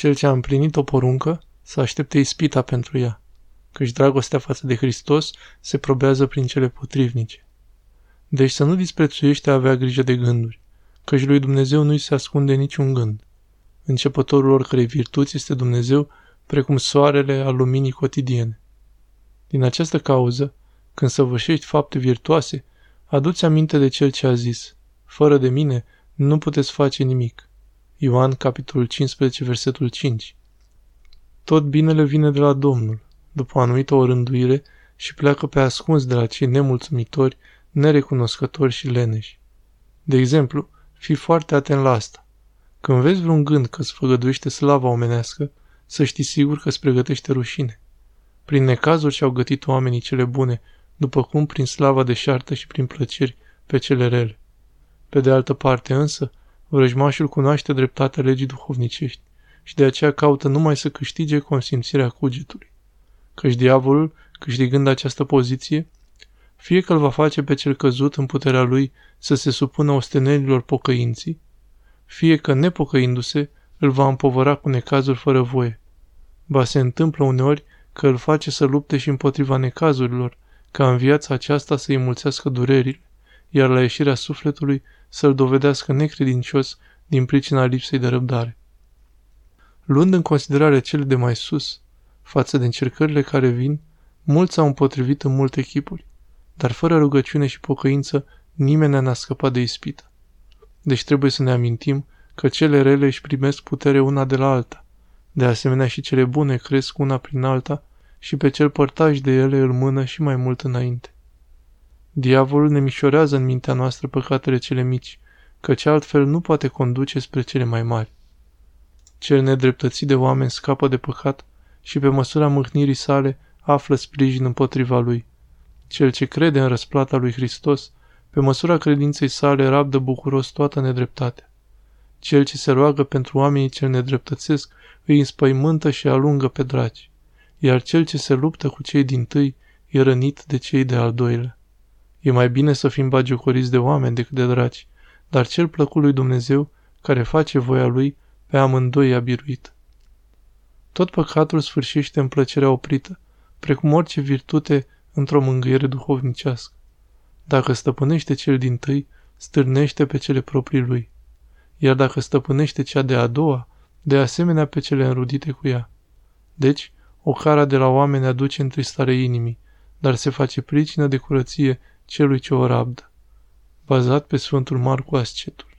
Cel ce a împlinit o poruncă să aștepte ispita pentru ea, căci dragostea față de Hristos se probează prin cele potrivnice. Deci să nu disprețuiești a avea grijă de gânduri, căci lui Dumnezeu nu-i se ascunde niciun gând. Începătorul oricărei virtuți este Dumnezeu, precum soarele al luminii cotidiene. Din această cauză, când săvârșești fapte virtuoase, aduți aminte de cel ce a zis, fără de mine nu puteți face nimic. Ioan, capitolul 15, versetul 5. Tot binele vine de la Domnul, după o anumită orânduire, și pleacă pe ascuns de la cei nemulțumitori, nerecunoscători și leneși. De exemplu, fii foarte atent la asta. Când vezi vreun gând că îți făgăduiește slava omenească, să știi sigur că îți pregătește rușine. Prin necazuri și-au gătit oamenii cele bune, după cum prin slava deșartă și prin plăceri pe cele rele. Pe de altă parte însă, vrăjmașul cunoaște dreptatea legii duhovnicești și de aceea caută numai să câștige consimțirea cugetului. Căci diavolul, câștigând această poziție, fie că îl va face pe cel căzut în puterea lui să se supună ostenelilor pocăinții, fie că, nepocăindu-se, îl va împovăra cu necazuri fără voie. Ba se întâmplă uneori că îl face să lupte și împotriva necazurilor, ca în viața aceasta să-i mulțească durerile, iar la ieșirea sufletului să-l dovedească necredincios din pricina lipsei de răbdare. Luând în considerare cele de mai sus, față de încercările care vin, mulți au împotrivit în multe chipuri, dar fără rugăciune și pocăință nimeni n-a scăpat de ispită. Deci trebuie să ne amintim că cele rele își primesc putere una de la alta. De asemenea și cele bune cresc una prin alta și pe cel părtaș de ele îl mână și mai mult înainte. Diavolul ne mișorează în mintea noastră păcatele cele mici, căci altfel nu poate conduce spre cele mai mari. Cel nedreptățit de oameni scapă de păcat și pe măsura mâhnirii sale află sprijin împotriva lui. Cel ce crede în răsplata lui Hristos, pe măsura credinței sale rabdă bucuros toată nedreptatea. Cel ce se roagă pentru oamenii cel nedreptățesc îi înspăimântă și alungă pe draci, iar cel ce se luptă cu cei din tâi e rănit de cei de al doilea. E mai bine să fim bagiocoriți de oameni decât de draci, dar cel plăcut lui Dumnezeu, care face voia lui, pe amândoi a biruit. Tot păcatul sfârșește în plăcerea oprită, precum orice virtute într-o mângâiere duhovnicească. Dacă stăpânește cel din tâi, stârnește pe cele proprii lui. Iar dacă stăpânește cea de a doua, de asemenea pe cele înrudite cu ea. Deci, o cara de la oameni aduce întristare inimii, dar se face pricină de curăție celui ce o rabdă. Bazat pe Sfântul Marcu Ascetul.